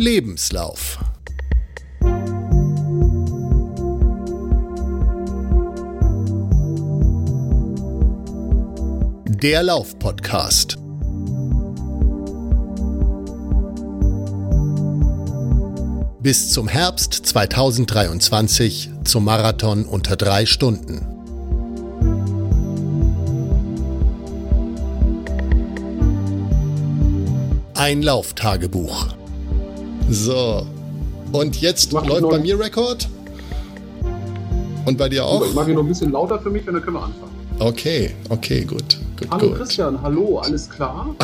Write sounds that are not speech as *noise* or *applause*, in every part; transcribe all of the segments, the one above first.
Lebenslauf. Der Lauf-Podcast. Bis zum Herbst 2023 zum Marathon unter drei Stunden. Ein Lauftagebuch. So. Und jetzt Mach läuft bei mir Rekord. Und bei dir auch? Ich mache ihn noch ein bisschen lauter für mich und dann können wir anfangen. Okay, okay, gut. gut, Hallo gut. Christian, hallo, alles klar?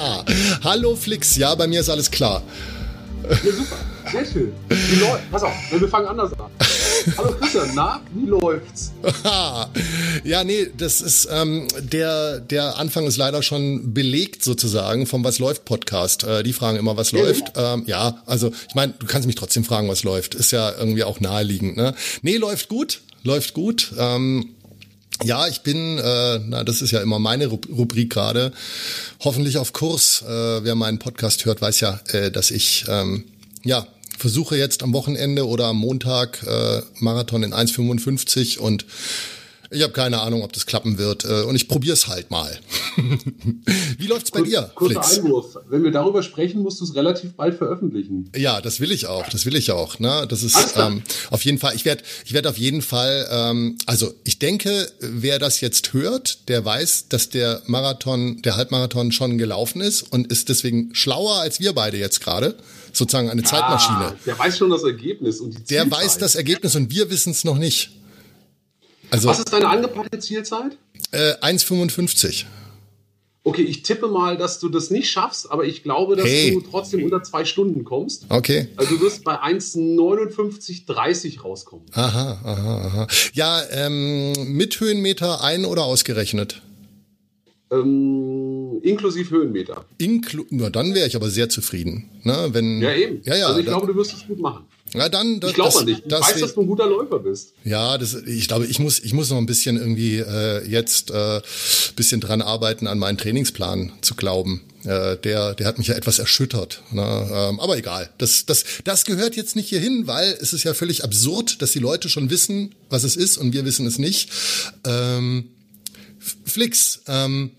*laughs* Hallo Flix, ja, bei mir ist alles klar. Ja, super, sehr schön. Wie läuft? Pass auf, wir fangen anders an. Hallo Christian, na, wie läuft's? *laughs* ja, nee, das ist ähm, der der Anfang ist leider schon belegt sozusagen vom Was läuft Podcast. Äh, die fragen immer, was Ja, läuft. Ähm, ja, also ich meine, du kannst mich trotzdem fragen, was läuft. Ist ja irgendwie auch naheliegend. Ne? Nee, läuft gut, läuft gut. Ähm, ja, ich bin, äh, na, das ist ja immer meine Rub- Rubrik gerade, hoffentlich auf Kurs. Äh, wer meinen Podcast hört, weiß ja, äh, dass ich ähm, ja versuche jetzt am Wochenende oder am Montag äh, Marathon in 1,55 und ich habe keine Ahnung, ob das klappen wird. Äh, und ich probiere es halt mal. *laughs* Wie läuft's bei dir, Kurzer Flix? Einwurf. Wenn wir darüber sprechen, musst du es relativ bald veröffentlichen. Ja, das will ich auch. Das will ich auch. Ne? Das ist ähm, auf jeden Fall. Ich werde, ich werde auf jeden Fall. Ähm, also ich denke, wer das jetzt hört, der weiß, dass der Marathon, der Halbmarathon schon gelaufen ist und ist deswegen schlauer als wir beide jetzt gerade. Sozusagen eine Zeitmaschine. Ah, der weiß schon das Ergebnis und die Der Zielzeit. weiß das Ergebnis und wir wissen es noch nicht. Also Was ist deine angepeilte Zielzeit? äh, 1,55. Okay, ich tippe mal, dass du das nicht schaffst, aber ich glaube, dass Hey. du trotzdem unter zwei Stunden kommst. Okay. Also du wirst bei 1,59,30 rauskommen. Aha, aha, aha. Ja, ähm, mit Höhenmeter ein- oder ausgerechnet? Ähm, inklusive Höhenmeter. Inklu Na, dann wäre ich aber sehr zufrieden. Ne, wenn, Ja, eben. Ja, ja. also ich glaube, du wirst es gut machen. Ja dann, das, Ich glaube dich. Ich das weiß, dass du ein guter Läufer bist. Ja, das, ich glaube, ich muss, ich muss noch ein bisschen irgendwie äh, jetzt äh, bisschen dran arbeiten, an meinen Trainingsplan zu glauben. Äh, der, der hat mich ja etwas erschüttert. Ne? Ähm, aber egal, das, das, das gehört jetzt nicht hierhin, weil es ist ja völlig absurd, dass die Leute schon wissen, was es ist und wir wissen es nicht. Ähm, Flix, ähm,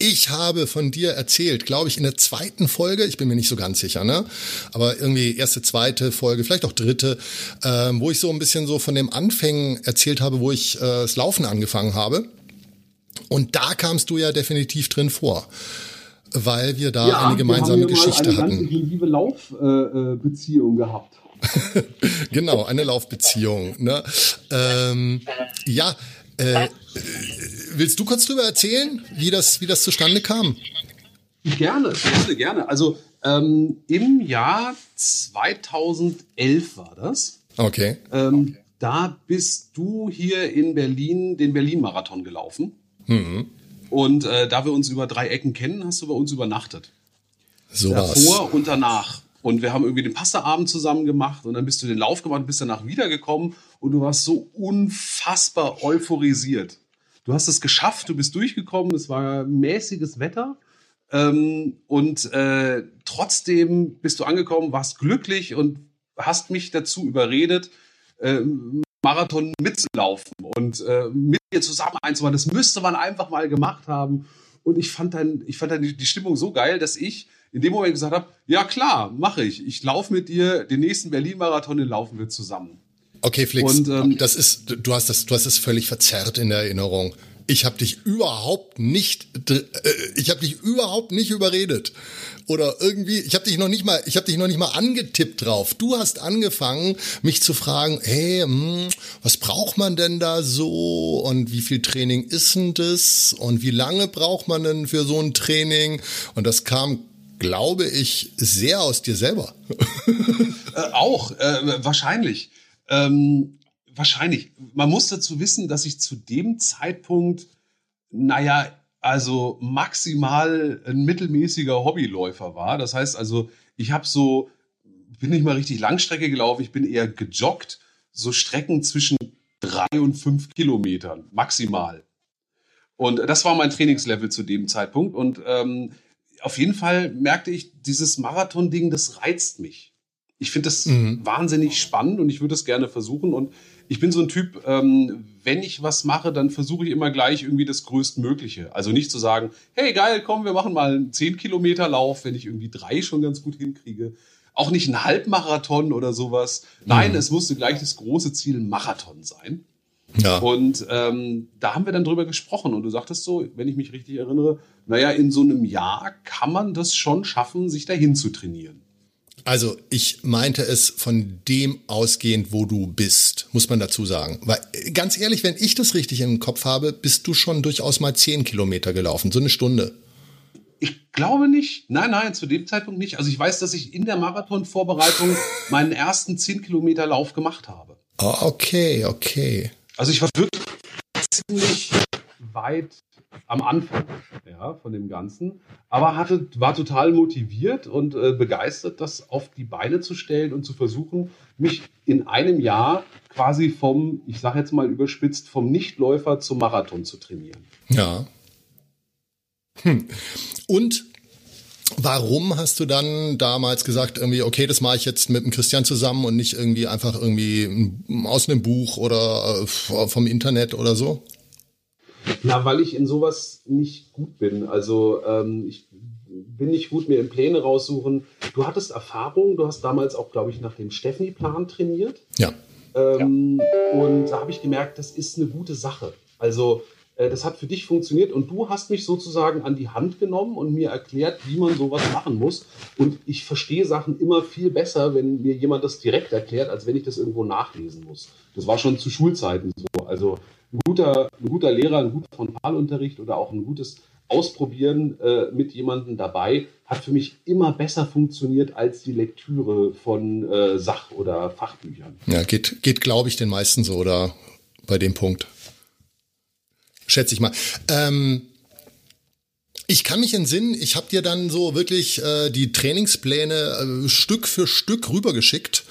ich habe von dir erzählt, glaube ich, in der zweiten Folge, ich bin mir nicht so ganz sicher, ne? Aber irgendwie erste, zweite Folge, vielleicht auch dritte, ähm, wo ich so ein bisschen so von dem Anfängen erzählt habe, wo ich äh, das Laufen angefangen habe. Und da kamst du ja definitiv drin vor, weil wir da eine gemeinsame Geschichte eine hatten. ganz intensive Laufbeziehung gehabt. *laughs* Genau, eine Laufbeziehung. Ne? Ähm, ja, äh, äh, willst du kurz drüber erzählen, wie das, wie das zustande kam? Gerne, gerne, gerne. Also ähm, im Jahr 2011 war das. Okay. Ähm, Da bist du hier in Berlin den Berlin-Marathon gelaufen. Mhm. Und äh, da wir uns über drei Ecken kennen, hast du bei uns übernachtet. So. Davor und danach. Und wir haben irgendwie den Pastaabend zusammen gemacht und dann bist du den Lauf gemacht und bist danach wiedergekommen und du warst so unfassbar euphorisiert. Du hast es geschafft, du bist durchgekommen, es war mäßiges Wetter ähm, und äh, trotzdem bist du angekommen, warst glücklich und hast mich dazu überredet, ähm, Marathon mitzulaufen und äh, mit dir zusammen einzumachen. Das müsste man einfach mal gemacht haben. Und ich fand dann, ich fand dann die, die Stimmung so geil, dass ich in dem Moment gesagt habe, ja klar, mache ich. Ich laufe mit dir den nächsten Berlin-Marathon, den laufen wir zusammen. Okay, Flix, Und, ähm, das ist, du hast das, du hast das völlig verzerrt in der Erinnerung. Ich habe dich überhaupt nicht, äh, ich habe dich überhaupt nicht überredet oder irgendwie, ich habe dich noch nicht mal, ich habe dich noch nicht mal angetippt drauf. Du hast angefangen, mich zu fragen, hey, hm, was braucht man denn da so und wie viel Training ist denn das und wie lange braucht man denn für so ein Training? Und das kam, glaube ich, sehr aus dir selber. *laughs* Äh, auch, äh, wahrscheinlich. Ähm, wahrscheinlich. Man muss dazu wissen, dass ich zu dem Zeitpunkt, naja, also maximal ein mittelmäßiger Hobbyläufer war. Das heißt also, ich habe so, bin nicht mal richtig Langstrecke gelaufen, ich bin eher gejoggt, so Strecken zwischen drei und fünf Kilometern, maximal. Und das war mein Trainingslevel zu dem Zeitpunkt. Und ähm, auf jeden Fall merkte ich, dieses Marathon-Ding, das reizt mich. Ich finde das mhm. wahnsinnig spannend und ich würde es gerne versuchen. Und ich bin so ein Typ, ähm, wenn ich was mache, dann versuche ich immer gleich irgendwie das Größtmögliche. Also nicht zu sagen, hey geil, komm, wir machen mal einen 10 Kilometer Lauf, wenn ich irgendwie drei schon ganz gut hinkriege. Auch nicht ein Halbmarathon oder sowas. Nein, mhm. es musste gleich das große Ziel Marathon sein. Ja. Und ähm, da haben wir dann drüber gesprochen und du sagtest so, wenn ich mich richtig erinnere, naja, in so einem Jahr kann man das schon schaffen, sich dahin zu trainieren. Also ich meinte es von dem ausgehend, wo du bist, muss man dazu sagen. Weil ganz ehrlich, wenn ich das richtig im Kopf habe, bist du schon durchaus mal zehn Kilometer gelaufen, so eine Stunde. Ich glaube nicht. Nein, nein, zu dem Zeitpunkt nicht. Also ich weiß, dass ich in der Marathonvorbereitung *laughs* meinen ersten zehn Kilometer Lauf gemacht habe. Oh, okay, okay. Also ich war wirklich ziemlich weit am Anfang ja, von dem Ganzen, aber hatte, war total motiviert und äh, begeistert, das auf die Beine zu stellen und zu versuchen, mich in einem Jahr quasi vom, ich sage jetzt mal überspitzt, vom Nichtläufer zum Marathon zu trainieren. Ja. Hm. Und Warum hast du dann damals gesagt, irgendwie, okay, das mache ich jetzt mit dem Christian zusammen und nicht irgendwie einfach irgendwie aus einem Buch oder äh, vom Internet oder so? Na, weil ich in sowas nicht gut bin. Also ähm, ich bin nicht gut, mir in Pläne raussuchen. Du hattest Erfahrung, du hast damals auch, glaube ich, nach dem Steffi-Plan trainiert. Ja. Ähm, ja. Und da habe ich gemerkt, das ist eine gute Sache. Also äh, das hat für dich funktioniert und du hast mich sozusagen an die Hand genommen und mir erklärt, wie man sowas machen muss. Und ich verstehe Sachen immer viel besser, wenn mir jemand das direkt erklärt, als wenn ich das irgendwo nachlesen muss. Das war schon zu Schulzeiten so. Also ein guter, ein guter Lehrer, ein guter Frontalunterricht oder auch ein gutes Ausprobieren äh, mit jemandem dabei hat für mich immer besser funktioniert als die Lektüre von äh, Sach- oder Fachbüchern. Ja, geht, geht glaube ich, den meisten so oder bei dem Punkt schätze ich mal. Ähm, ich kann mich entsinnen, ich habe dir dann so wirklich äh, die Trainingspläne äh, Stück für Stück rübergeschickt.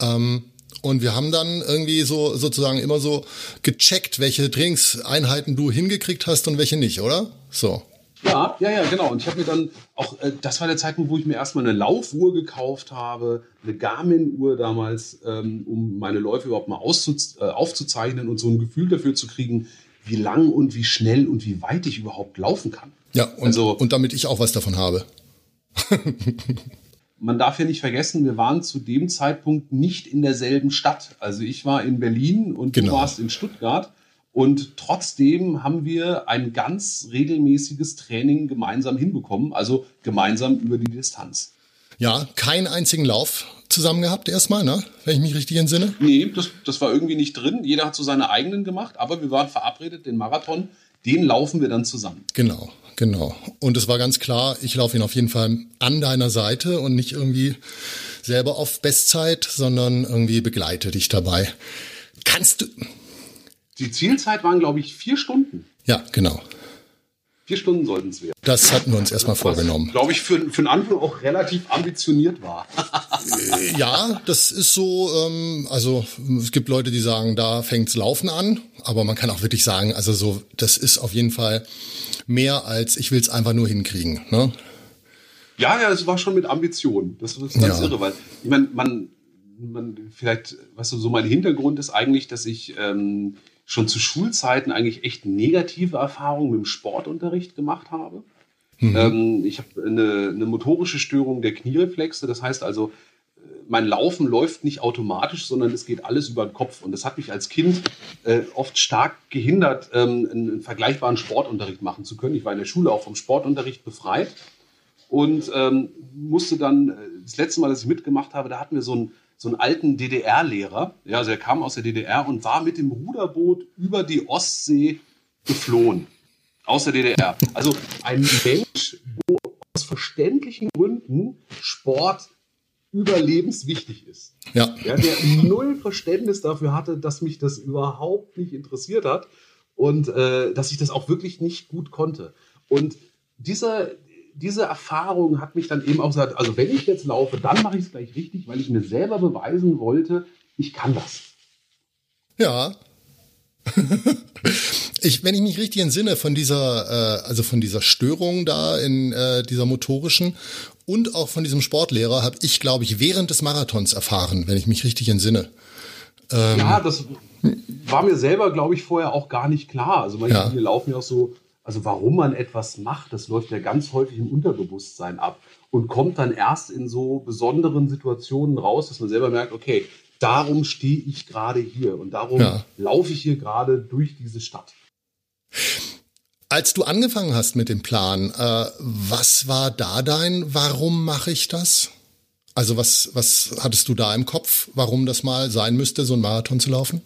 Ähm, und wir haben dann irgendwie so sozusagen immer so gecheckt, welche Trainingseinheiten du hingekriegt hast und welche nicht, oder? So. Ja, ja, ja, genau. Und ich habe mir dann auch, äh, das war der Zeitpunkt, wo ich mir erstmal eine Laufuhr gekauft habe, eine Garmin-Uhr damals, ähm, um meine Läufe überhaupt mal äh, aufzuzeichnen und so ein Gefühl dafür zu kriegen, wie lang und wie schnell und wie weit ich überhaupt laufen kann. Ja, und, also, und damit ich auch was davon habe. *laughs* man darf ja nicht vergessen, wir waren zu dem Zeitpunkt nicht in derselben Stadt. Also ich war in Berlin und genau. du warst in Stuttgart. Und trotzdem haben wir ein ganz regelmäßiges Training gemeinsam hinbekommen, also gemeinsam über die Distanz. Ja, keinen einzigen Lauf zusammen gehabt erstmal, ne? Wenn ich mich richtig entsinne. Nee, das, das war irgendwie nicht drin. Jeder hat so seine eigenen gemacht, aber wir waren verabredet, den Marathon, den laufen wir dann zusammen. Genau, genau. Und es war ganz klar, ich laufe ihn auf jeden Fall an deiner Seite und nicht irgendwie selber auf Bestzeit, sondern irgendwie begleite dich dabei. Kannst du. Die Zielzeit waren, glaube ich, vier Stunden. Ja, genau. Vier Stunden sollten es werden. Das hatten wir uns erstmal vorgenommen. Glaube ich, für, für den Anfang auch relativ ambitioniert war. Äh, ja, das ist so, ähm, also es gibt Leute, die sagen, da fängt's Laufen an, aber man kann auch wirklich sagen, also so, das ist auf jeden Fall mehr als ich will's einfach nur hinkriegen. Ne? Ja, ja, es war schon mit Ambition. Das ist ganz ja. irre, weil ich meine, man, man, vielleicht, weißt du, so mein Hintergrund ist eigentlich, dass ich ähm, schon zu Schulzeiten eigentlich echt negative Erfahrungen mit dem Sportunterricht gemacht habe. Mhm. Ähm, ich habe eine, eine, motorische Störung der Kniereflexe. Das heißt also, mein Laufen läuft nicht automatisch, sondern es geht alles über den Kopf. Und das hat mich als Kind äh, oft stark gehindert, ähm, einen, einen, vergleichbaren Sportunterricht machen zu können. Ich war in der Schule auch vom Sportunterricht befreit und ähm, musste dann, äh, das letzte Mal, dass ich mitgemacht habe, da hatten wir so ein so einen alten DDR-Lehrer. Ja, also er kam aus der DDR und war mit dem Ruderboot über die Ostsee geflohen. Aus der DDR. Also ein Mensch, wo aus verständlichen Gründen Sport überlebenswichtig ist. Ja. ja. Der null Verständnis dafür hatte, dass mich das überhaupt nicht interessiert hat und äh, dass ich das auch wirklich nicht gut konnte. Und dieser, diese Erfahrung hat mich dann eben auch gesagt, also wenn ich jetzt laufe, dann mache ich es gleich richtig, weil ich mir selber beweisen wollte, ich kann das. Ja. *laughs* Ich, wenn ich mich richtig entsinne von dieser, äh, also von dieser Störung da in äh, dieser motorischen und auch von diesem Sportlehrer habe ich, glaube ich, während des Marathons erfahren, wenn ich mich richtig entsinne. Ähm, ja, das war mir selber, glaube ich, vorher auch gar nicht klar. Also manche ja. laufen ja auch so, also warum man etwas macht, das läuft ja ganz häufig im Unterbewusstsein ab und kommt dann erst in so besonderen Situationen raus, dass man selber merkt, okay, darum stehe ich gerade hier und darum ja. laufe ich hier gerade durch diese Stadt. Als du angefangen hast mit dem Plan, äh, was war da dein, warum mache ich das? Also was, was hattest du da im Kopf, warum das mal sein müsste, so ein Marathon zu laufen?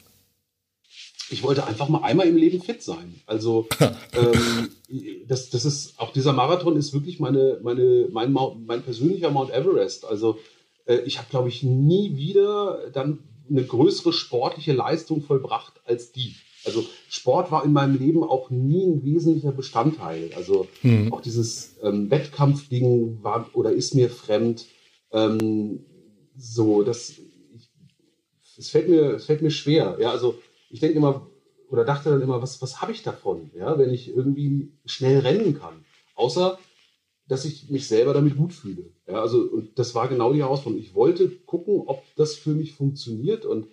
Ich wollte einfach mal einmal im Leben fit sein. Also *laughs* ähm, das, das ist auch dieser Marathon ist wirklich meine, meine, mein, mein persönlicher Mount Everest. Also äh, ich habe, glaube ich, nie wieder dann eine größere sportliche Leistung vollbracht als die. Also Sport war in meinem Leben auch nie ein wesentlicher Bestandteil. Also hm. auch dieses ähm, Wettkampfding war oder ist mir fremd. Ähm, so, das, es fällt mir, es fällt mir schwer. Ja, also ich denke immer oder dachte dann immer, was, was habe ich davon, ja, wenn ich irgendwie schnell rennen kann? Außer, dass ich mich selber damit gut fühle. Ja, also, und das war genau die Herausforderung. Ich wollte gucken, ob das für mich funktioniert und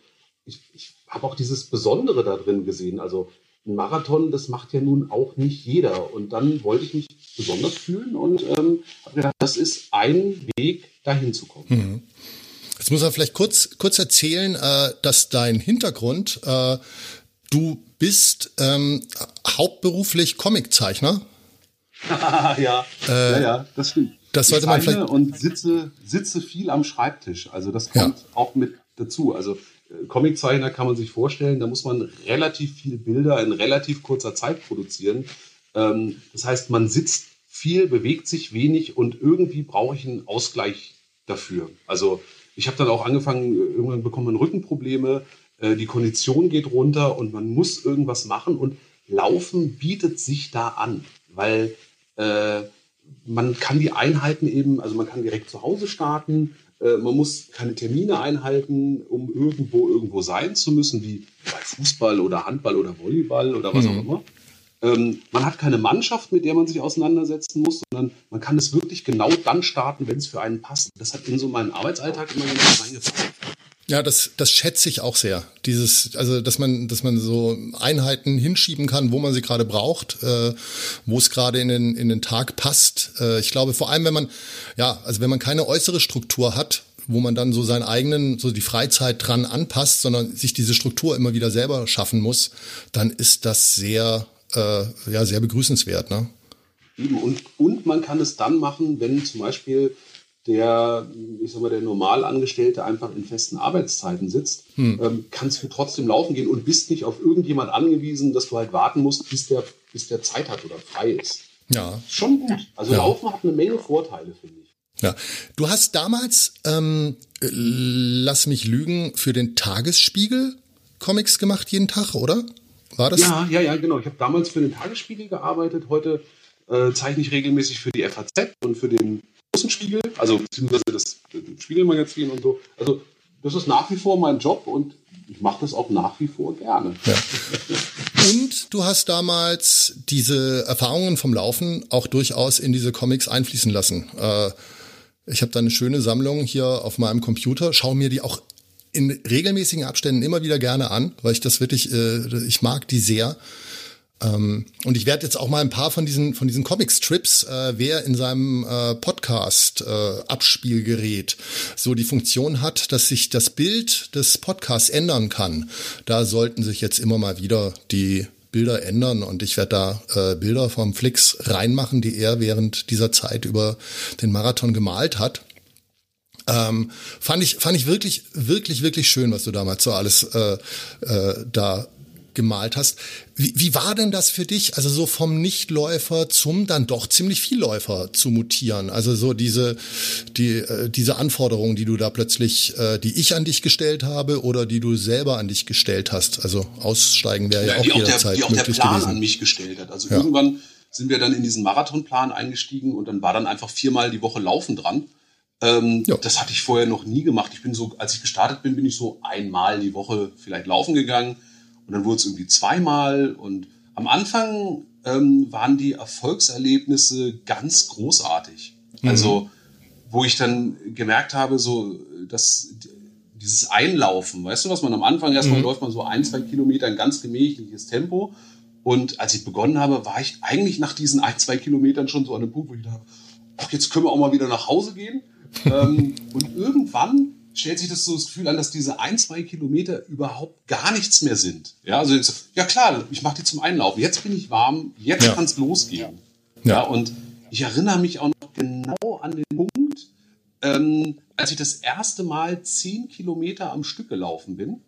ich, ich habe auch dieses Besondere da drin gesehen. Also ein Marathon, das macht ja nun auch nicht jeder. Und dann wollte ich mich besonders fühlen und ähm, habe gedacht, das ist ein Weg, dahin zu kommen. Mhm. Jetzt muss er vielleicht kurz, kurz erzählen, äh, dass dein Hintergrund, äh, du bist ähm, hauptberuflich Comiczeichner. *laughs* ja. Äh, ja, ja, das stimmt. Das sollte man vielleicht und sitze, sitze viel am Schreibtisch. Also das kommt ja. auch mit dazu. Also Comiczeichner kann man sich vorstellen, da muss man relativ viele Bilder in relativ kurzer Zeit produzieren. Ähm, das heißt, man sitzt viel, bewegt sich wenig und irgendwie brauche ich einen Ausgleich dafür. Also ich habe dann auch angefangen, irgendwann bekommt man Rückenprobleme, äh, die Kondition geht runter und man muss irgendwas machen und Laufen bietet sich da an, weil äh, man kann die Einheiten eben, also man kann direkt zu Hause starten, äh, man muss keine Termine einhalten, um irgendwo irgendwo sein zu müssen, wie bei Fußball oder Handball oder Volleyball oder was mhm. auch immer. Ähm, man hat keine Mannschaft, mit der man sich auseinandersetzen muss, sondern man kann es wirklich genau dann starten, wenn es für einen passt. Das hat in so meinen Arbeitsalltag immer genau reingepasst. Ja, das, das schätze ich auch sehr. Dieses, also dass man, dass man so Einheiten hinschieben kann, wo man sie gerade braucht, äh, wo es gerade in den, in den Tag passt. Äh, ich glaube, vor allem, wenn man, ja, also wenn man keine äußere Struktur hat, wo man dann so seinen eigenen, so die Freizeit dran anpasst, sondern sich diese Struktur immer wieder selber schaffen muss, dann ist das sehr, äh, ja, sehr begrüßenswert, ne? Und, und man kann es dann machen, wenn zum Beispiel der, ich sag mal, der Normalangestellte einfach in festen Arbeitszeiten sitzt, hm. ähm, kannst du trotzdem laufen gehen und bist nicht auf irgendjemand angewiesen, dass du halt warten musst, bis der, bis der Zeit hat oder frei ist. Ja. Schon gut. Also ja. Laufen hat eine Menge Vorteile, finde ich. Ja, du hast damals, ähm, lass mich lügen, für den Tagesspiegel Comics gemacht jeden Tag, oder? War das? Ja, ja, ja, genau. Ich habe damals für den Tagesspiegel gearbeitet. Heute äh, zeichne ich regelmäßig für die FAZ und für den Außenspiegel, also beziehungsweise das, das Spiegelmagazin und so. Also das ist nach wie vor mein Job und ich mache das auch nach wie vor gerne. Ja. Und du hast damals diese Erfahrungen vom Laufen auch durchaus in diese Comics einfließen lassen. Äh, ich habe da eine schöne Sammlung hier auf meinem Computer, schaue mir die auch in regelmäßigen Abständen immer wieder gerne an, weil ich das wirklich, äh, ich mag die sehr. Ähm, und ich werde jetzt auch mal ein paar von diesen, von diesen Comic-Strips, äh, wer in seinem äh, Podcast äh, so die Funktion hat, dass sich das Bild des Podcasts ändern kann. Da sollten sich jetzt immer mal wieder die Bilder ändern und ich werde da äh, Bilder vom Flix reinmachen, die er während dieser Zeit über den Marathon gemalt hat. Ähm, fand ich fand ich wirklich wirklich wirklich schön, was du damals so alles äh, äh, da gemalt hast. Wie, wie war denn das für dich, also so vom Nichtläufer zum dann doch ziemlich Vielläufer zu mutieren? Also so diese, die, äh, diese Anforderungen, die du da plötzlich, äh, die ich an dich gestellt habe oder die du selber an dich gestellt hast. Also aussteigen wäre ja, ja auch jederzeit die auch der Plan gewesen. an mich gestellt hat. Also ja. irgendwann sind wir dann in diesen Marathonplan eingestiegen und dann war dann einfach viermal die Woche Laufen dran. Ähm, das hatte ich vorher noch nie gemacht. Ich bin so, als ich gestartet bin, bin ich so einmal die Woche vielleicht laufen gegangen und dann wurde es irgendwie zweimal und am Anfang ähm, waren die Erfolgserlebnisse ganz großartig. Mhm. Also, wo ich dann gemerkt habe, so, dass dieses Einlaufen, weißt du, was man am Anfang erstmal mhm. läuft man so ein, zwei Kilometer ein ganz gemächliches Tempo. Und als ich begonnen habe, war ich eigentlich nach diesen ein, zwei Kilometern schon so an dem Punkt, wo ich dachte, ach, jetzt können wir auch mal wieder nach Hause gehen. Ähm, und irgendwann stellt sich das so das Gefühl an, dass diese ein, zwei Kilometer überhaupt gar nichts mehr sind. Ja, also so, ja klar, ich mache die zum Einlaufen. Jetzt bin ich warm, jetzt ja. kann es losgehen. Ja. ja. und ich erinnere mich auch noch genau an den Punkt, ähm, als ich das erste Mal zehn Kilometer am Stück gelaufen bin.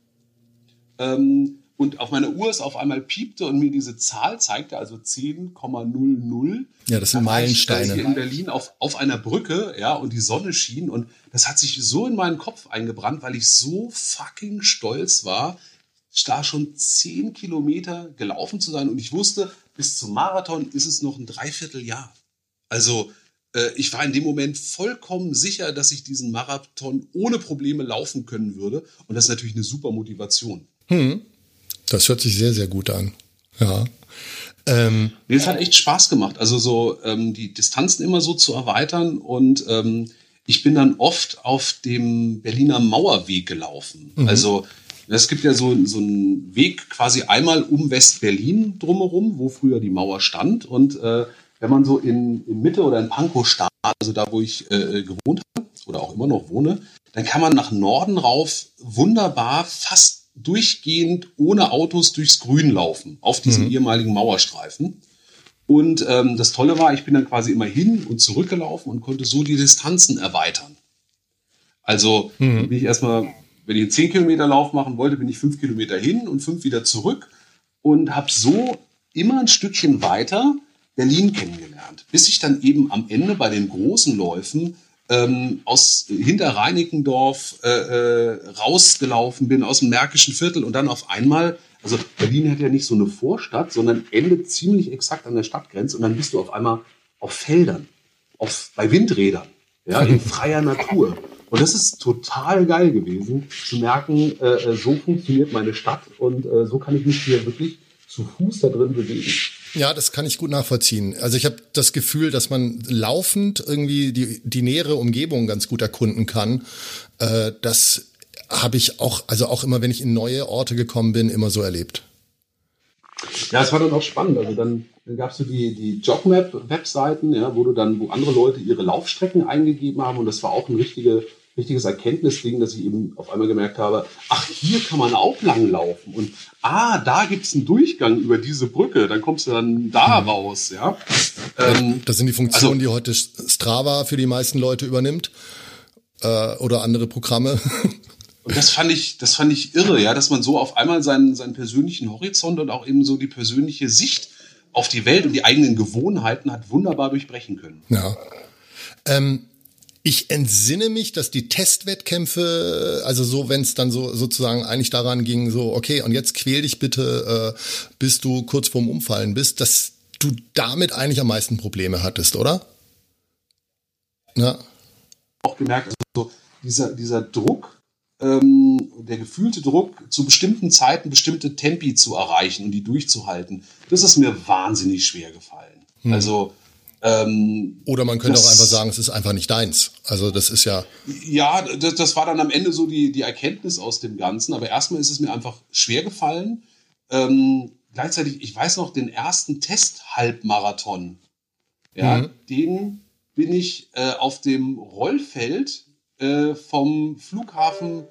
Ähm, und auf meiner Uhr es auf einmal piepte und mir diese Zahl zeigte, also 10,00. Ja, das sind Meilensteine. Ich in Berlin auf, auf einer Brücke, ja, und die Sonne schien und das hat sich so in meinen Kopf eingebrannt, weil ich so fucking stolz war, da schon 10 Kilometer gelaufen zu sein und ich wusste, bis zum Marathon ist es noch ein Dreivierteljahr. Also, äh, ich war in dem Moment vollkommen sicher, dass ich diesen Marathon ohne Probleme laufen können würde und das ist natürlich eine super Motivation. Hm. Das hört sich sehr, sehr gut an. Ja. Ähm, nee, es hat echt Spaß gemacht, also so ähm, die Distanzen immer so zu erweitern und ähm, ich bin dann oft auf dem Berliner Mauerweg gelaufen. Mhm. Also es gibt ja so, so einen Weg quasi einmal um West-Berlin drumherum, wo früher die Mauer stand. Und äh, wenn man so in, in Mitte oder in Pankow startet, also da, wo ich äh, gewohnt habe oder auch immer noch wohne, dann kann man nach Norden rauf wunderbar fast durchgehend ohne Autos durchs Grün laufen, auf diesem mhm. ehemaligen Mauerstreifen. Und ähm, das Tolle war, ich bin dann quasi immer hin und zurückgelaufen und konnte so die Distanzen erweitern. Also mhm. bin ich erstmal, wenn ich einen 10 Kilometer Lauf machen wollte, bin ich fünf Kilometer hin und fünf wieder zurück und habe so immer ein Stückchen weiter Berlin kennengelernt, bis ich dann eben am Ende bei den großen Läufen ähm, aus hinter Reinickendorf äh, äh, rausgelaufen bin aus dem Märkischen Viertel und dann auf einmal, also Berlin hat ja nicht so eine Vorstadt, sondern endet ziemlich exakt an der Stadtgrenze und dann bist du auf einmal auf Feldern, auf, bei Windrädern, ja, in *laughs* freier Natur. Und das ist total geil gewesen, zu merken, äh, äh so funktioniert meine Stadt und äh, so kann ich mich hier wirklich zu Fuß da drin bewegen. Ja, das kann ich gut nachvollziehen. Also ich habe das Gefühl, dass man laufend irgendwie die, die nähere Umgebung ganz gut erkunden kann. Äh, das habe ich auch, also auch immer, wenn ich in neue Orte gekommen bin, immer so erlebt. Ja, es war dann auch spannend. Also dann, dann gab es so die, die Jobmap-Webseiten, ja, wo du dann, wo andere Leute ihre Laufstrecken eingegeben haben und das war auch ein richtige, richtiges Erkenntnisding, dass ich eben auf einmal gemerkt habe, ach, hier kann man auch lang laufen und ah, da gibt es einen Durchgang über diese Brücke, dann kommst du dann da hm. raus, ja. Ähm, das sind die Funktionen, also, die heute Strava für die meisten Leute übernimmt äh, oder andere Programme. Und das fand ich, das fand ich irre, ja, dass man so auf einmal seinen, seinen persönlichen Horizont und auch eben so die persönliche Sicht auf die Welt und die eigenen Gewohnheiten hat wunderbar durchbrechen können. Ja. Ähm, ich entsinne mich, dass die Testwettkämpfe, also so, wenn es dann so sozusagen eigentlich daran ging, so, okay, und jetzt quäl dich bitte, äh, bis du kurz vorm Umfallen bist, dass du damit eigentlich am meisten Probleme hattest, oder? Ja. Auch gemerkt, also dieser, dieser Druck, ähm, der gefühlte Druck, zu bestimmten Zeiten bestimmte Tempi zu erreichen und die durchzuhalten, das ist mir wahnsinnig schwer gefallen. Hm. Also ähm, Oder man könnte das, auch einfach sagen, es ist einfach nicht deins. Also das ist ja. Ja, das, das, war dann am Ende so die, die Erkenntnis aus dem Ganzen. Aber erstmal ist es mir einfach schwer gefallen. Ähm, gleichzeitig, ich weiß noch, den ersten Test-Halbmarathon, ja, mhm. den bin ich äh, auf dem Rollfeld äh, vom Flughafen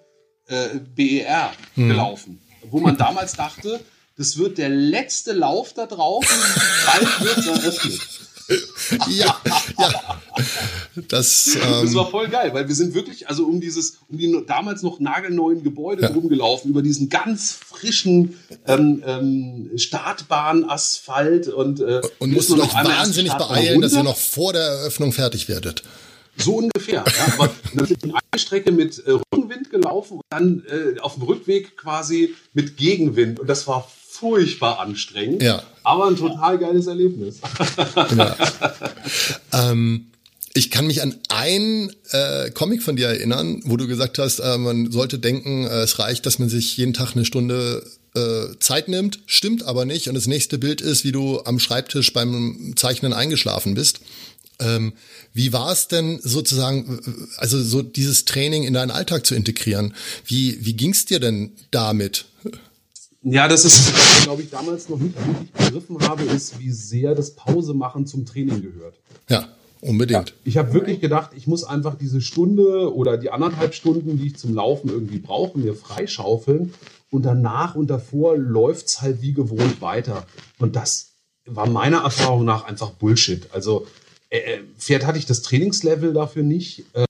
äh, BER mhm. gelaufen, wo man damals dachte, das wird der letzte Lauf da drauf, bald wird es eröffnet. *laughs* *laughs* ja, ja. Das, ähm, das war voll geil, weil wir sind wirklich also um dieses, um die damals noch nagelneuen Gebäude ja. rumgelaufen, über diesen ganz frischen ähm, ähm, Startbahn-Asphalt und äh, und musst du noch wahnsinnig beeilen, dass ihr noch vor der Eröffnung fertig werdet. So ungefähr. Ja, aber wir eine Strecke mit äh, Rückenwind gelaufen und dann äh, auf dem Rückweg quasi mit Gegenwind. Und das war furchtbar anstrengend, ja. Aber ein total geiles Erlebnis. Ja. *laughs* ähm, ich kann mich an ein äh, Comic von dir erinnern, wo du gesagt hast, äh, man sollte denken, äh, es reicht, dass man sich jeden Tag eine Stunde äh, Zeit nimmt, stimmt aber nicht. Und das nächste Bild ist, wie du am Schreibtisch beim Zeichnen eingeschlafen bist. Ähm, wie war es denn sozusagen, also so dieses Training in deinen Alltag zu integrieren? Wie, wie ging es dir denn damit? Ja, das ist, *laughs* glaube ich, damals noch nicht wirklich begriffen habe, ist, wie sehr das Pausemachen zum Training gehört. Ja, unbedingt. Ja, ich habe wirklich gedacht, ich muss einfach diese Stunde oder die anderthalb Stunden, die ich zum Laufen irgendwie brauche, mir freischaufeln. Und danach und davor läuft's halt wie gewohnt weiter. Und das war meiner Erfahrung nach einfach Bullshit. Also äh, äh Pferd hatte ich das Trainingslevel dafür nicht. Ähm,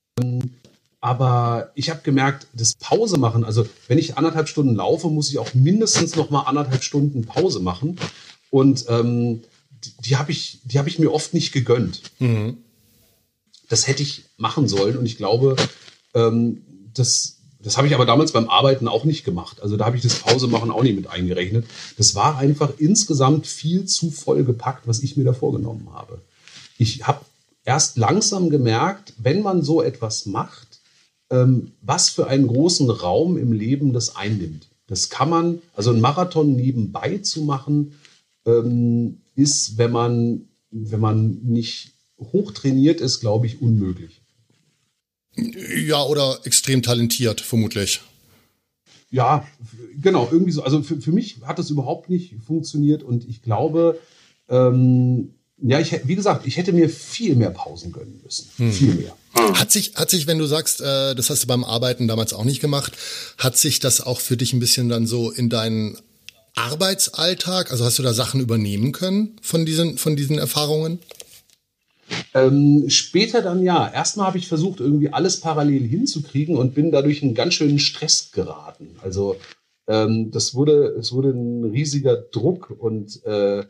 aber ich habe gemerkt, das Pause machen, also wenn ich anderthalb Stunden laufe, muss ich auch mindestens noch mal anderthalb Stunden Pause machen. Und ähm, die, die habe ich, die habe ich mir oft nicht gegönnt. Mhm. Das hätte ich machen sollen. Und ich glaube, ähm, das, das habe ich aber damals beim Arbeiten auch nicht gemacht. Also da habe ich das Pause machen auch nicht mit eingerechnet. Das war einfach insgesamt viel zu voll gepackt, was ich mir da vorgenommen habe. Ich habe erst langsam gemerkt, wenn man so etwas macht, was für einen großen Raum im Leben das einnimmt. Das kann man, also ein Marathon nebenbei zu machen, ähm, ist, wenn man, wenn man nicht hochtrainiert ist, glaube ich, unmöglich. Ja, oder extrem talentiert, vermutlich. Ja, genau, irgendwie so. Also für, für mich hat das überhaupt nicht funktioniert und ich glaube, ähm, ja, ich, wie gesagt, ich hätte mir viel mehr Pausen gönnen müssen. Hm. Viel mehr. Hat sich, hat sich, wenn du sagst, äh, das hast du beim Arbeiten damals auch nicht gemacht, hat sich das auch für dich ein bisschen dann so in deinen Arbeitsalltag, also hast du da Sachen übernehmen können von diesen, von diesen Erfahrungen? Ähm, später dann ja. Erstmal habe ich versucht, irgendwie alles parallel hinzukriegen und bin dadurch in ganz schönen Stress geraten. Also ähm, das wurde, es wurde ein riesiger Druck und äh,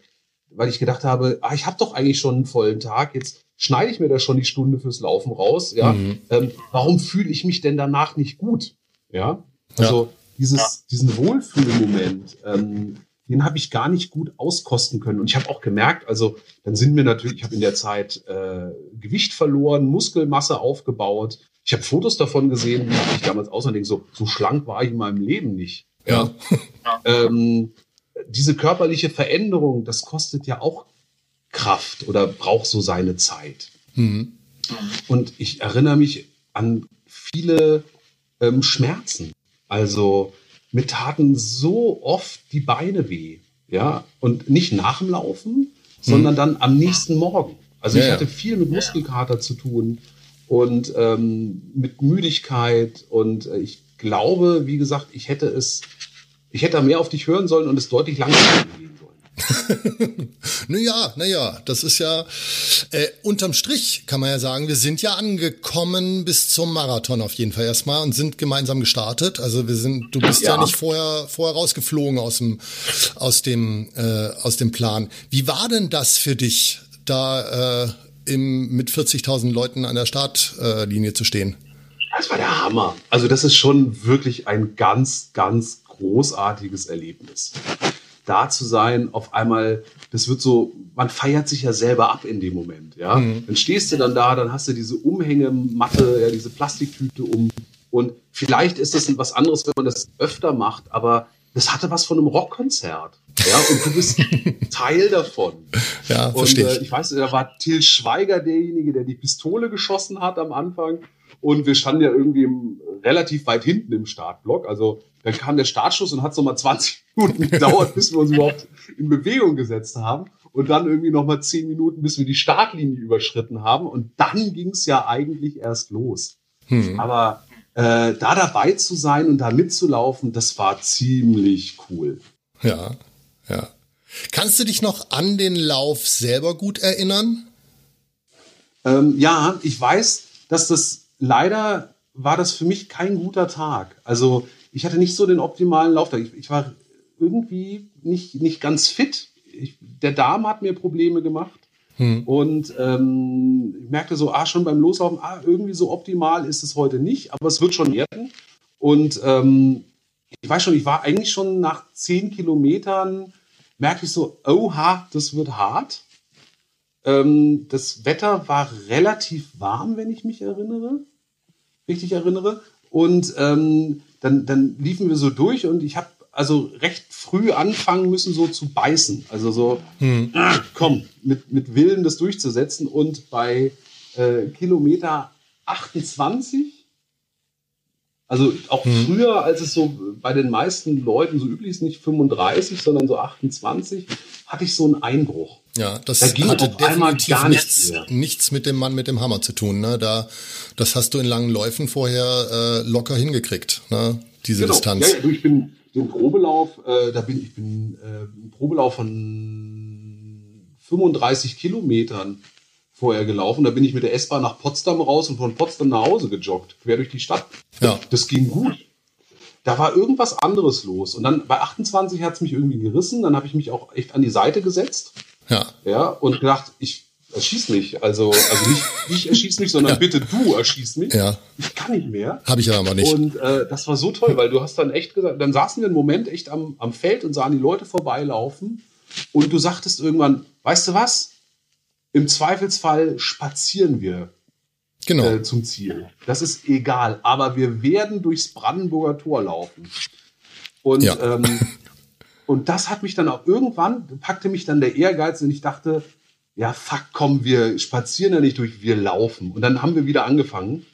weil ich gedacht habe, ah, ich habe doch eigentlich schon einen vollen Tag, jetzt schneide ich mir da schon die Stunde fürs Laufen raus. Ja, mhm. ähm, warum fühle ich mich denn danach nicht gut? Ja, also ja. dieses, ja. diesen Wohlfühlmoment, ähm, den habe ich gar nicht gut auskosten können. Und ich habe auch gemerkt, also dann sind mir natürlich, ich habe in der Zeit äh, Gewicht verloren, Muskelmasse aufgebaut. Ich habe Fotos davon gesehen, wie ich damals aussah und denke, so, so schlank war ich in meinem Leben nicht. Ja. ja. ähm, diese körperliche Veränderung, das kostet ja auch Kraft oder braucht so seine Zeit. Mhm. Und ich erinnere mich an viele ähm, Schmerzen. Also mir taten so oft die Beine weh. Ja, und nicht nach dem Laufen, sondern mhm. dann am nächsten Morgen. Also ja, ich hatte viel mit Muskelkater zu tun und ähm, mit Müdigkeit. Und äh, ich glaube, wie gesagt, ich hätte es ich hätte da mehr auf dich hören sollen und es deutlich langsamer *laughs* gehen sollen. naja, naja, das ist ja äh, unterm Strich kann man ja sagen, wir sind ja angekommen bis zum Marathon auf jeden Fall erstmal und sind gemeinsam gestartet. Also wir sind, du bist ja, ja nicht vorher vorher rausgeflogen aus dem aus dem äh, aus dem Plan. Wie war denn das für dich, da äh, im, mit 40.000 Leuten an der Startlinie zu stehen? Das war der Hammer. Also das ist schon wirklich ein ganz, ganz großartiges Erlebnis. Da zu sein, auf einmal, das wird so, man feiert sich ja selber ab in dem Moment, ja. Mhm. Dann stehst du dann da, dann hast du diese Umhängematte, ja, diese Plastiktüte um. Und vielleicht ist das was anderes, wenn man das öfter macht, aber das hatte was von einem Rockkonzert. Ja, und du bist *laughs* Teil davon. Ja, verstehe. Und äh, ich weiß, da war Till Schweiger derjenige, der die Pistole geschossen hat am Anfang. Und wir standen ja irgendwie relativ weit hinten im Startblock. Also dann kam der Startschuss und hat so mal 20 *laughs* Minuten gedauert, bis wir uns überhaupt in Bewegung gesetzt haben. Und dann irgendwie noch mal 10 Minuten, bis wir die Startlinie überschritten haben. Und dann ging es ja eigentlich erst los. Hm. Aber äh, da dabei zu sein und da mitzulaufen, das war ziemlich cool. Ja, ja. Kannst du dich noch an den Lauf selber gut erinnern? Ähm, ja, ich weiß, dass das leider war das für mich kein guter Tag. Also ich hatte nicht so den optimalen Lauftag. Ich, ich war irgendwie nicht, nicht ganz fit. Ich, der Darm hat mir Probleme gemacht. Hm. Und ähm, ich merkte so, ah, schon beim Loslaufen, ah, irgendwie so optimal ist es heute nicht, aber es wird schon werden. Und ähm, ich weiß schon, ich war eigentlich schon nach zehn Kilometern, merke ich so, oha, das wird hart. Ähm, das Wetter war relativ warm, wenn ich mich erinnere richtig erinnere. Und ähm, dann, dann liefen wir so durch und ich habe also recht früh anfangen müssen, so zu beißen. Also so, hm. ah, komm, mit, mit Willen das durchzusetzen. Und bei äh, Kilometer 28, also auch hm. früher, als es so bei den meisten Leuten so üblich ist, nicht 35, sondern so 28, hatte ich so einen Einbruch. Ja, das da ging hatte definitiv nichts, nichts mit dem Mann mit dem Hammer zu tun. Ne? Da, das hast du in langen Läufen vorher äh, locker hingekriegt, ne? diese genau. Distanz. Ja, ich bin den Probelauf, äh, da bin ich bin äh, einen Probelauf von 35 Kilometern vorher gelaufen. Da bin ich mit der S-Bahn nach Potsdam raus und von Potsdam nach Hause gejoggt, quer durch die Stadt. Ja. Das ging gut. Da war irgendwas anderes los. Und dann bei 28 hat es mich irgendwie gerissen. Dann habe ich mich auch echt an die Seite gesetzt. Ja. Ja, und gedacht, ich erschieß mich. Also, also nicht *laughs* ich erschieß mich, sondern ja. bitte du erschieß mich. Ja. Ich kann nicht mehr. Habe ich aber nicht. Und äh, das war so toll, weil du hast dann echt gesagt, dann saßen wir einen Moment echt am, am Feld und sahen die Leute vorbeilaufen. Und du sagtest irgendwann, weißt du was? Im Zweifelsfall spazieren wir genau. äh, zum Ziel. Das ist egal. Aber wir werden durchs Brandenburger Tor laufen. Und, ja. ähm, *laughs* und das hat mich dann auch irgendwann, packte mich dann der Ehrgeiz und ich dachte, ja, fuck, komm, wir spazieren ja nicht durch, wir laufen. Und dann haben wir wieder angefangen.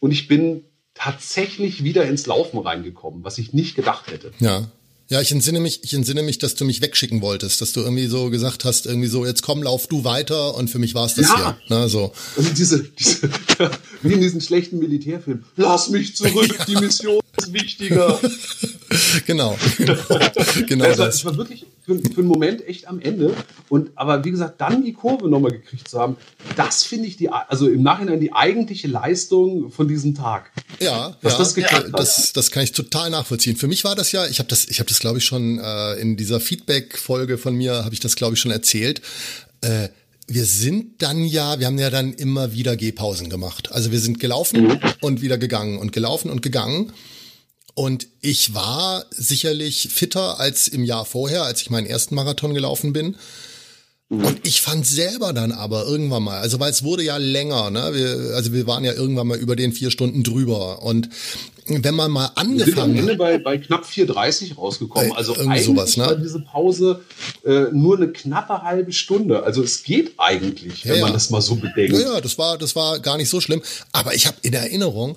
Und ich bin tatsächlich wieder ins Laufen reingekommen, was ich nicht gedacht hätte. Ja. Ja, ich entsinne mich, ich entsinne mich, dass du mich wegschicken wolltest, dass du irgendwie so gesagt hast, irgendwie so, jetzt komm, lauf du weiter und für mich war es das ja. hier. Ne, so. Und diese, diese, *laughs* wie in diesen schlechten Militärfilmen, lass mich zurück, die Mission ist wichtiger. *laughs* genau. *laughs* genau also, das. Ich war wirklich für, für einen Moment echt am Ende. Und aber wie gesagt, dann die Kurve nochmal gekriegt zu haben, das finde ich die, also im Nachhinein die eigentliche Leistung von diesem Tag. Ja, dass ja, das, ja, das, das kann ich total nachvollziehen. Für mich war das ja, ich habe das, ich habe das glaube ich schon äh, in dieser Feedback-Folge von mir habe ich das glaube ich schon erzählt. Äh, wir sind dann ja, wir haben ja dann immer wieder Gehpausen gemacht. Also wir sind gelaufen mhm. und wieder gegangen und gelaufen und gegangen. Und ich war sicherlich fitter als im Jahr vorher, als ich meinen ersten Marathon gelaufen bin. Und ich fand selber dann aber irgendwann mal, also weil es wurde ja länger, ne? Wir, also wir waren ja irgendwann mal über den vier Stunden drüber. Und wenn man mal angefangen hat. bei, bei knapp 4,30 rausgekommen. Also eigentlich sowas, ne? war diese Pause äh, nur eine knappe halbe Stunde. Also es geht eigentlich, wenn ja, man das mal so bedenkt. Ja, ja, das war, das war gar nicht so schlimm. Aber ich habe in Erinnerung,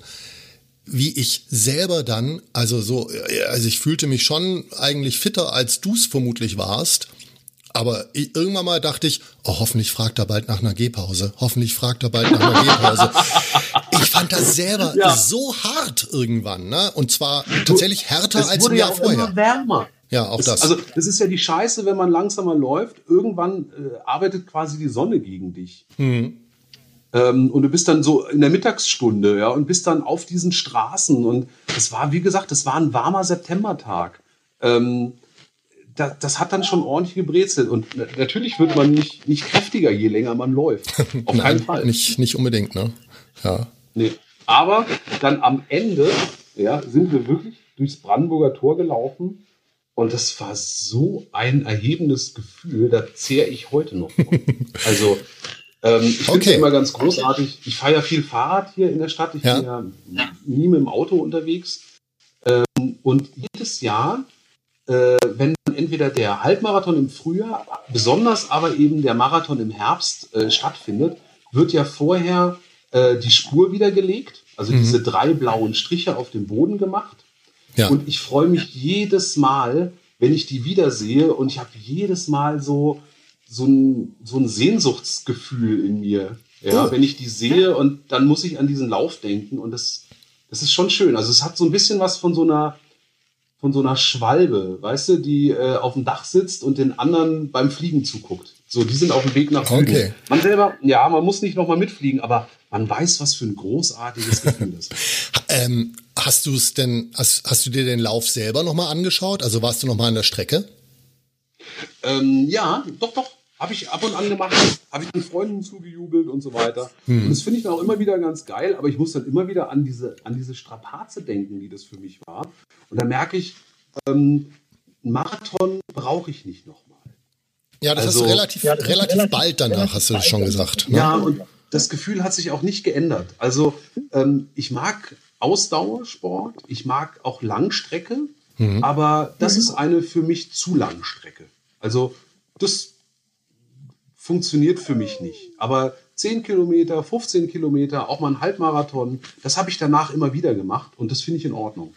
wie ich selber dann, also so, also ich fühlte mich schon eigentlich fitter, als du es vermutlich warst. Aber irgendwann mal dachte ich, oh, hoffentlich fragt er bald nach einer Gehpause. Hoffentlich fragt er bald nach einer Gehpause. *laughs* ich fand das selber ja. so hart irgendwann, ne? Und zwar tatsächlich härter es als im Jahr ja vorher. Immer wärmer. Ja, auch das. das. Also, das ist ja die Scheiße, wenn man langsamer läuft. Irgendwann äh, arbeitet quasi die Sonne gegen dich. Mhm. Ähm, und du bist dann so in der Mittagsstunde, ja, und bist dann auf diesen Straßen. Und es war, wie gesagt, es war ein warmer Septembertag. Ähm, das, das hat dann schon ordentlich gebrezelt. Und natürlich wird man nicht, nicht kräftiger, je länger man läuft. *laughs* Auf Nein, keinen Fall. Nicht, nicht unbedingt, ne? Ja. Nee. Aber dann am Ende ja, sind wir wirklich durchs Brandenburger Tor gelaufen. Und das war so ein erhebendes Gefühl, da zehre ich heute noch. *laughs* also ähm, ich finde es okay. immer ganz großartig. Ich fahre ja viel Fahrrad hier in der Stadt. Ich ja. bin ja nie mit dem Auto unterwegs. Ähm, und jedes Jahr äh, wenn entweder der Halbmarathon im Frühjahr, besonders aber eben der Marathon im Herbst äh, stattfindet, wird ja vorher äh, die Spur wieder gelegt, also mhm. diese drei blauen Striche auf dem Boden gemacht. Ja. Und ich freue mich jedes Mal, wenn ich die wiedersehe und ich habe jedes Mal so, so, ein, so ein Sehnsuchtsgefühl in mir. Ja, oh. wenn ich die sehe und dann muss ich an diesen Lauf denken und das, das ist schon schön. Also es hat so ein bisschen was von so einer von so einer Schwalbe, weißt du, die äh, auf dem Dach sitzt und den anderen beim Fliegen zuguckt. So, die sind auf dem Weg nach Süden. Okay. Man selber, ja, man muss nicht nochmal mitfliegen, aber man weiß, was für ein großartiges Gefühl das ist. *laughs* ähm, hast du es denn, hast, hast du dir den Lauf selber nochmal angeschaut? Also warst du nochmal an der Strecke? Ähm, ja, doch, doch. Habe ich ab und an gemacht, habe ich den Freunden zugejubelt und so weiter. Hm. Und das finde ich dann auch immer wieder ganz geil, aber ich muss dann immer wieder an diese, an diese Strapaze denken, die das für mich war. Und da merke ich, ähm, einen Marathon brauche ich nicht nochmal. Ja, das also, hast du relativ, ja, relativ, relativ bald danach, relativ hast du das schon gesagt. Ne? Ja, und das Gefühl hat sich auch nicht geändert. Also ähm, ich mag Ausdauersport, ich mag auch Langstrecke, mhm. aber das ist eine für mich zu lange Strecke. Also das funktioniert für mich nicht. Aber 10 Kilometer, 15 Kilometer, auch mal ein Halbmarathon, das habe ich danach immer wieder gemacht und das finde ich in Ordnung.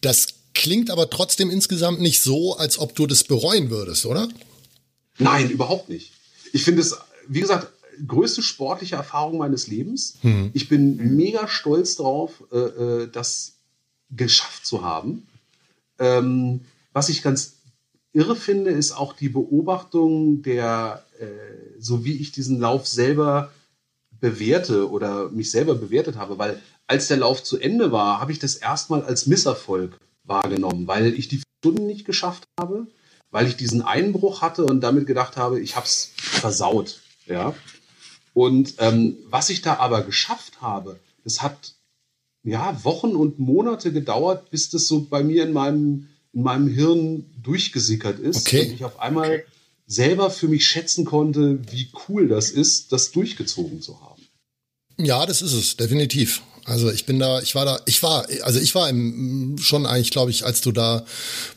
Das klingt aber trotzdem insgesamt nicht so, als ob du das bereuen würdest, oder? Nein, überhaupt nicht. Ich finde es, wie gesagt, größte sportliche Erfahrung meines Lebens. Hm. Ich bin mega stolz drauf, äh, äh, das geschafft zu haben. Ähm, was ich ganz irre finde, ist auch die Beobachtung der, so wie ich diesen Lauf selber bewerte oder mich selber bewertet habe, weil als der Lauf zu Ende war, habe ich das erstmal als Misserfolg wahrgenommen, weil ich die Stunden nicht geschafft habe, weil ich diesen Einbruch hatte und damit gedacht habe, ich habe es versaut. Ja. Und ähm, was ich da aber geschafft habe, das hat ja Wochen und Monate gedauert, bis das so bei mir in meinem, in meinem Hirn durchgesickert ist okay. und ich auf einmal selber für mich schätzen konnte, wie cool das ist, das durchgezogen zu haben. Ja, das ist es, definitiv. Also ich bin da, ich war da, ich war, also ich war im, schon eigentlich, glaube ich, als du da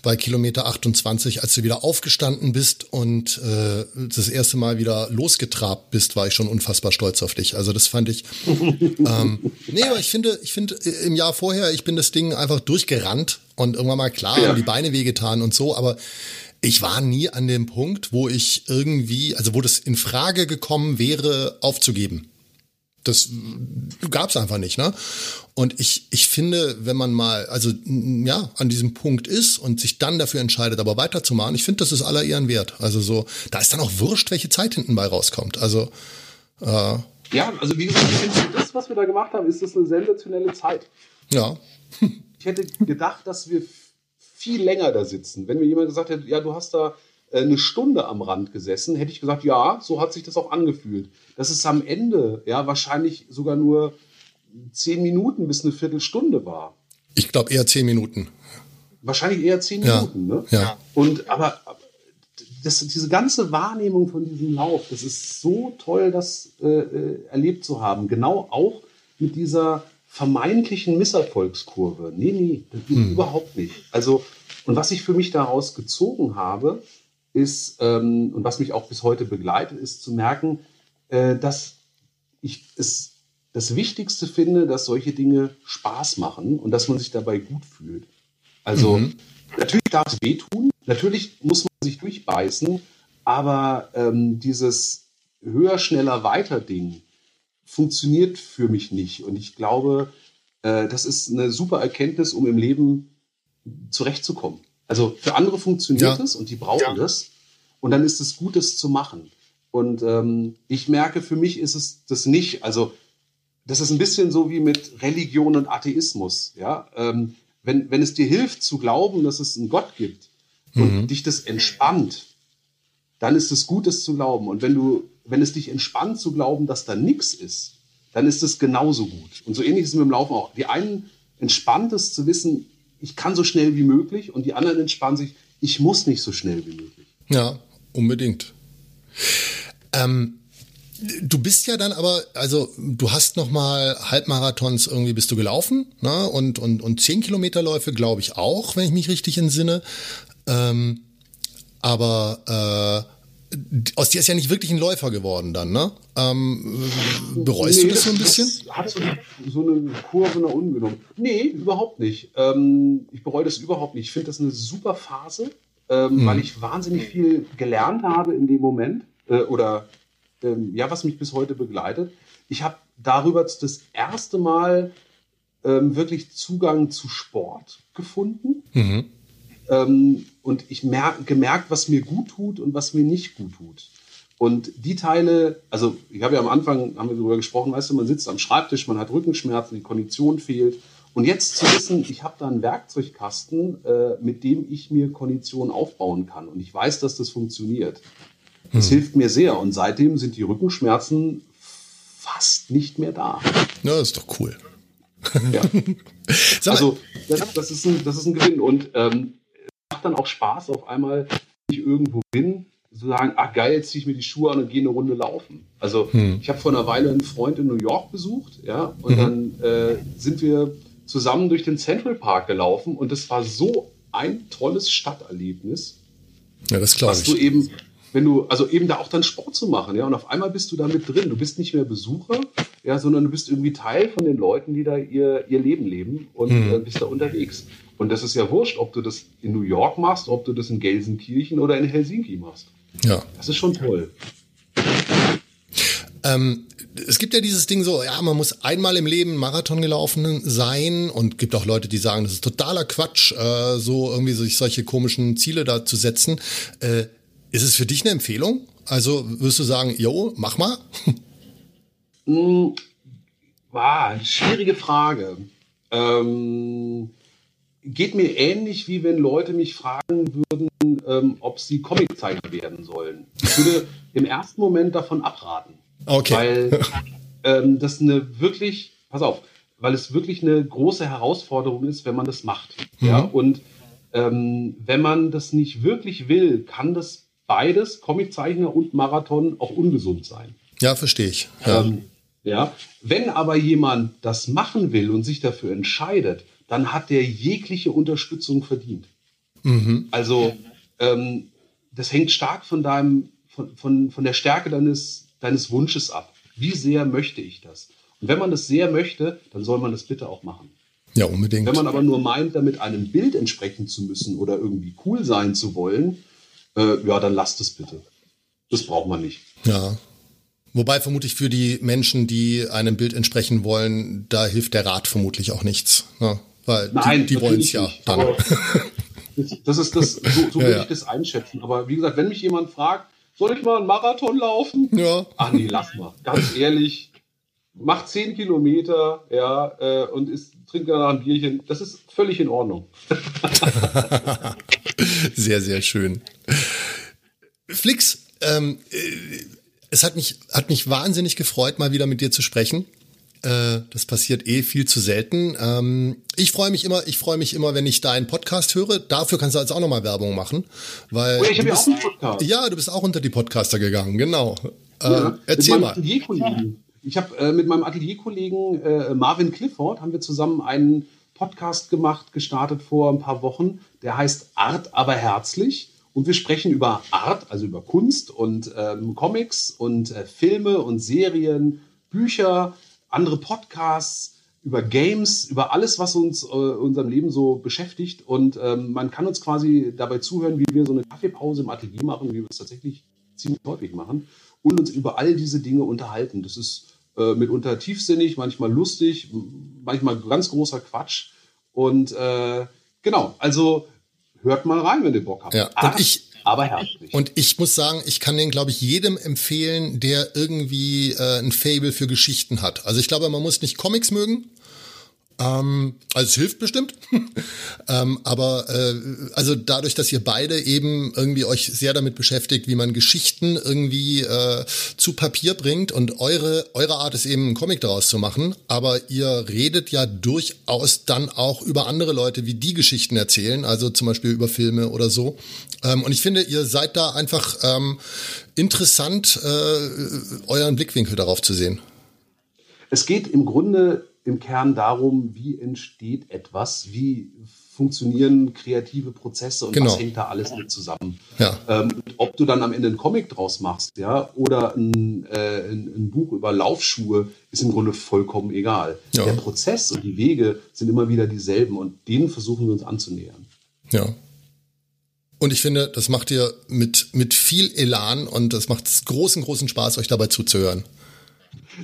bei Kilometer 28, als du wieder aufgestanden bist und äh, das erste Mal wieder losgetrabt bist, war ich schon unfassbar stolz auf dich. Also das fand ich. ähm, *laughs* nee, aber ich finde, ich finde im Jahr vorher, ich bin das Ding einfach durchgerannt und irgendwann mal klar ja. die Beine wehgetan und so, aber ich war nie an dem Punkt, wo ich irgendwie, also wo das in Frage gekommen wäre, aufzugeben. Das gab es einfach nicht, ne? Und ich, ich finde, wenn man mal, also ja, an diesem Punkt ist und sich dann dafür entscheidet, aber weiterzumachen, ich finde, das ist aller Ehren wert. Also so, da ist dann auch wurscht, welche Zeit hinten bei rauskommt. Also äh, ja, also wie gesagt, ich finde, das, was wir da gemacht haben, ist das eine sensationelle Zeit. Ja. ich hätte gedacht, dass wir viel länger da sitzen. Wenn mir jemand gesagt hätte, ja, du hast da äh, eine Stunde am Rand gesessen, hätte ich gesagt, ja, so hat sich das auch angefühlt. Dass es am Ende ja wahrscheinlich sogar nur zehn Minuten bis eine Viertelstunde war. Ich glaube eher zehn Minuten. Wahrscheinlich eher zehn ja. Minuten, ne? Ja. Und aber das, diese ganze Wahrnehmung von diesem Lauf, das ist so toll, das äh, äh erlebt zu haben. Genau auch mit dieser vermeintlichen Misserfolgskurve. Nee, nee, hm. überhaupt nicht. Also, und was ich für mich daraus gezogen habe, ist, ähm, und was mich auch bis heute begleitet, ist zu merken, äh, dass ich es das Wichtigste finde, dass solche Dinge Spaß machen und dass man sich dabei gut fühlt. Also mhm. natürlich darf es wehtun, natürlich muss man sich durchbeißen, aber ähm, dieses höher, schneller, weiter Ding funktioniert für mich nicht. Und ich glaube, äh, das ist eine super Erkenntnis, um im Leben zurechtzukommen. Also für andere funktioniert es und die brauchen ja. das. Und dann ist es gut, das zu machen. Und ähm, ich merke, für mich ist es das nicht. Also das ist ein bisschen so wie mit Religion und Atheismus. Ja? Ähm, wenn, wenn es dir hilft zu glauben, dass es einen Gott gibt und mhm. dich das entspannt, dann ist es gut, das zu glauben. Und wenn du, wenn es dich entspannt zu glauben, dass da nichts ist, dann ist es genauso gut. Und so ähnlich ist es mit dem Laufen auch. Die einen entspannt es zu wissen, ich kann so schnell wie möglich und die anderen entspannen sich, ich muss nicht so schnell wie möglich. Ja, unbedingt. Ähm, du bist ja dann aber, also du hast noch mal Halbmarathons irgendwie bist du gelaufen, ne? Und und und zehn Kilometerläufe glaube ich auch, wenn ich mich richtig entsinne. Ähm, aber äh, aus dir ist ja nicht wirklich ein Läufer geworden dann, ne? Ähm, bereust nee, du das so ein bisschen? Hat so, so eine Kurve nach unten genommen. Nee, überhaupt nicht. Ähm, ich bereue das überhaupt nicht. Ich finde das eine super Phase, ähm, mhm. weil ich wahnsinnig viel gelernt habe in dem Moment. Äh, oder ähm, ja, was mich bis heute begleitet. Ich habe darüber das erste Mal ähm, wirklich Zugang zu Sport gefunden. Mhm. Ähm, und ich merk, gemerkt, was mir gut tut und was mir nicht gut tut. Und die Teile, also ich habe ja am Anfang, haben wir darüber gesprochen, weißt du, man sitzt am Schreibtisch, man hat Rückenschmerzen, die Kondition fehlt. Und jetzt zu wissen, ich habe da einen Werkzeugkasten, äh, mit dem ich mir Kondition aufbauen kann. Und ich weiß, dass das funktioniert. Das hm. hilft mir sehr. Und seitdem sind die Rückenschmerzen fast nicht mehr da. Ja, das ist doch cool. Ja. *laughs* also das, das, ist ein, das ist ein Gewinn. Und ähm, dann auch Spaß auf einmal, wenn ich irgendwo bin, zu sagen, ach geil, jetzt ziehe ich mir die Schuhe an und gehe eine Runde laufen. Also hm. ich habe vor einer Weile einen Freund in New York besucht, ja, und mhm. dann äh, sind wir zusammen durch den Central Park gelaufen und es war so ein tolles Stadterlebnis. Ja, das glaube ich. du eben, wenn du, also eben da auch dann Sport zu machen, ja, und auf einmal bist du da mit drin. Du bist nicht mehr Besucher, ja, sondern du bist irgendwie Teil von den Leuten, die da ihr, ihr Leben leben und äh, bist da unterwegs. Und das ist ja wurscht, ob du das in New York machst, ob du das in Gelsenkirchen oder in Helsinki machst. Ja. Das ist schon toll. Ähm, es gibt ja dieses Ding so, ja, man muss einmal im Leben Marathon gelaufen sein und gibt auch Leute, die sagen, das ist totaler Quatsch, äh, so irgendwie sich solche komischen Ziele da zu setzen. Äh, ist es für dich eine Empfehlung? Also wirst du sagen, jo, mach mal? Hm, *laughs* Wow, schwierige Frage. Ähm, geht mir ähnlich, wie wenn Leute mich fragen würden, ähm, ob sie Comiczeichner werden sollen. Ich würde im ersten Moment davon abraten. Okay. Weil ähm, das eine wirklich, pass auf, weil es wirklich eine große Herausforderung ist, wenn man das macht. Ja? Und ähm, wenn man das nicht wirklich will, kann das beides, Comiczeichner und Marathon, auch ungesund sein. Ja, verstehe ich. Ja. Ähm, ja. Wenn aber jemand das machen will und sich dafür entscheidet, dann hat der jegliche Unterstützung verdient. Also ähm, das hängt stark von deinem, von, von, von der Stärke deines, deines Wunsches ab. Wie sehr möchte ich das? Und wenn man das sehr möchte, dann soll man das bitte auch machen. ja, unbedingt. Wenn man aber nur meint, damit einem Bild entsprechen zu müssen oder irgendwie cool sein zu wollen, äh, ja, dann lasst es bitte. Das braucht man nicht. Ja. Wobei vermutlich für die Menschen, die einem Bild entsprechen wollen, da hilft der Rat vermutlich auch nichts. Ne? Weil Nein, die, die wollen es ja dann. Das, ist das, *laughs* so, so Ja, würde ich das einschätzen. Aber wie gesagt, wenn mich jemand fragt, soll ich mal einen Marathon laufen? Ja. Ach nee, lass mal. Ganz ehrlich, mach zehn Kilometer, ja, äh, und ist, trink danach ein Bierchen. Das ist völlig in Ordnung. *laughs* Sehr, sehr schön. Flix, ähm, äh, es hat mich, hat mich wahnsinnig gefreut, mal wieder mit dir zu sprechen. Äh, das passiert eh viel zu selten. Ähm, ich freue mich immer, ich freue mich immer, wenn ich deinen Podcast höre. Dafür kannst du jetzt auch nochmal Werbung machen, weil Oh ja, ich du habe ja bist, auch einen Podcast. ja, du bist auch unter die Podcaster gegangen, genau. Äh, Ja, erzähl mal. Ich habe äh, mit meinem Atelierkollegen äh, Marvin Clifford haben wir zusammen einen Podcast gemacht, gestartet vor ein paar Wochen. Der heißt Art aber herzlich. Und wir sprechen über Art, also über Kunst und ähm, Comics und äh, Filme und Serien, Bücher, andere Podcasts, über Games, über alles, was uns äh, unserem Leben so beschäftigt. Und ähm, man kann uns quasi dabei zuhören, wie wir so eine Kaffeepause im Atelier machen, wie wir es tatsächlich ziemlich häufig machen und uns über all diese Dinge unterhalten. Das ist äh, mitunter tiefsinnig, manchmal lustig, manchmal ganz großer Quatsch. Und äh, genau, also hört mal rein, wenn ihr Bock habt. Ja, und Art, ich- aber herzlich. Und ich muss sagen, ich kann den, glaube ich, jedem empfehlen, der irgendwie äh, ein Fable für Geschichten hat. Also ich glaube, man muss nicht Comics mögen. Ähm, also es hilft bestimmt. *laughs* ähm, aber äh, also dadurch, dass ihr beide eben irgendwie euch sehr damit beschäftigt, wie man Geschichten irgendwie äh, zu Papier bringt und eure eure Art ist eben einen Comic daraus zu machen, aber ihr redet ja durchaus dann auch über andere Leute, wie die Geschichten erzählen, also zum Beispiel über Filme oder so. Ähm, und ich finde, ihr seid da einfach ähm, interessant, äh, euren Blickwinkel darauf zu sehen. Es geht im Grunde im Kern darum, wie entsteht etwas, wie funktionieren kreative Prozesse und Genau. was hängt da alles mit zusammen. Ja. Ähm, ob du dann am Ende einen Comic draus machst, ja, oder ein, äh, ein, ein Buch über Laufschuhe, ist im Grunde vollkommen egal. Ja. Der Prozess und die Wege sind immer wieder dieselben und denen versuchen wir uns anzunähern. Ja. Und ich finde, das macht ihr mit, mit viel Elan und das macht großen, großen Spaß, euch dabei zuzuhören.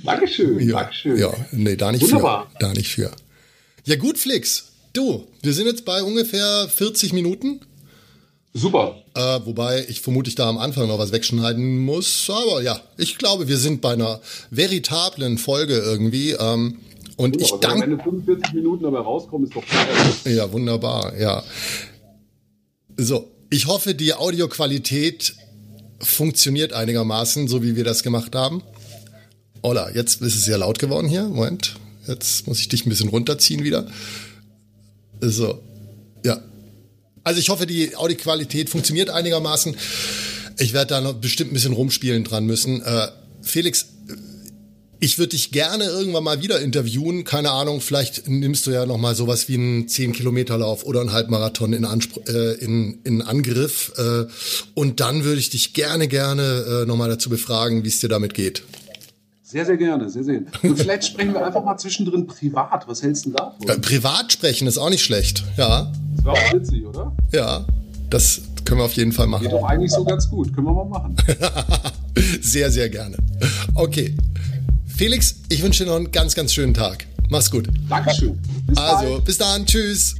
Dankeschön, Ja, Dankeschön. ja, nee, da nicht Wunderbar. für. Da nicht für. Ja, gut, Flix. Du, wir sind jetzt bei ungefähr 40 Minuten. Super. Äh, wobei ich vermutlich da am Anfang noch was wegschneiden muss. Aber ja, ich glaube, wir sind bei einer veritablen Folge irgendwie. Ähm, und ich Aber wenn am danke. Ende 45 Minuten dabei rauskommen, ist doch geil. Ja, wunderbar, ja. So, ich hoffe, die Audioqualität funktioniert einigermaßen, so wie wir das gemacht haben. Ola, jetzt ist es sehr laut geworden hier. Moment, jetzt muss ich dich ein bisschen runterziehen wieder. So, ja. Also ich hoffe, die Audioqualität funktioniert einigermaßen. Ich werde da noch bestimmt ein bisschen rumspielen dran müssen. Äh, Felix, Ich würde dich gerne irgendwann mal wieder interviewen. Keine Ahnung, vielleicht nimmst du ja noch mal sowas wie einen 10-Kilometer-Lauf oder einen Halbmarathon in, Anspr äh, in, in Angriff. Äh, und dann würde ich dich gerne, gerne äh, noch dazu befragen, wie es dir damit geht. Sehr, sehr gerne, sehr, sehr. Und vielleicht sprechen wir einfach mal zwischendrin privat. Was hältst du davon? Äh, privat sprechen ist auch nicht schlecht, ja. Das war auch witzig, oder? Ja, das können wir auf jeden Fall machen. Geht doch eigentlich so ganz gut. Können wir mal machen. *laughs* sehr, sehr gerne. Okay. Felix, ich wünsche dir noch einen ganz, ganz schönen Tag. Mach's gut. Dankeschön. Bis also, bis dann. Tschüss.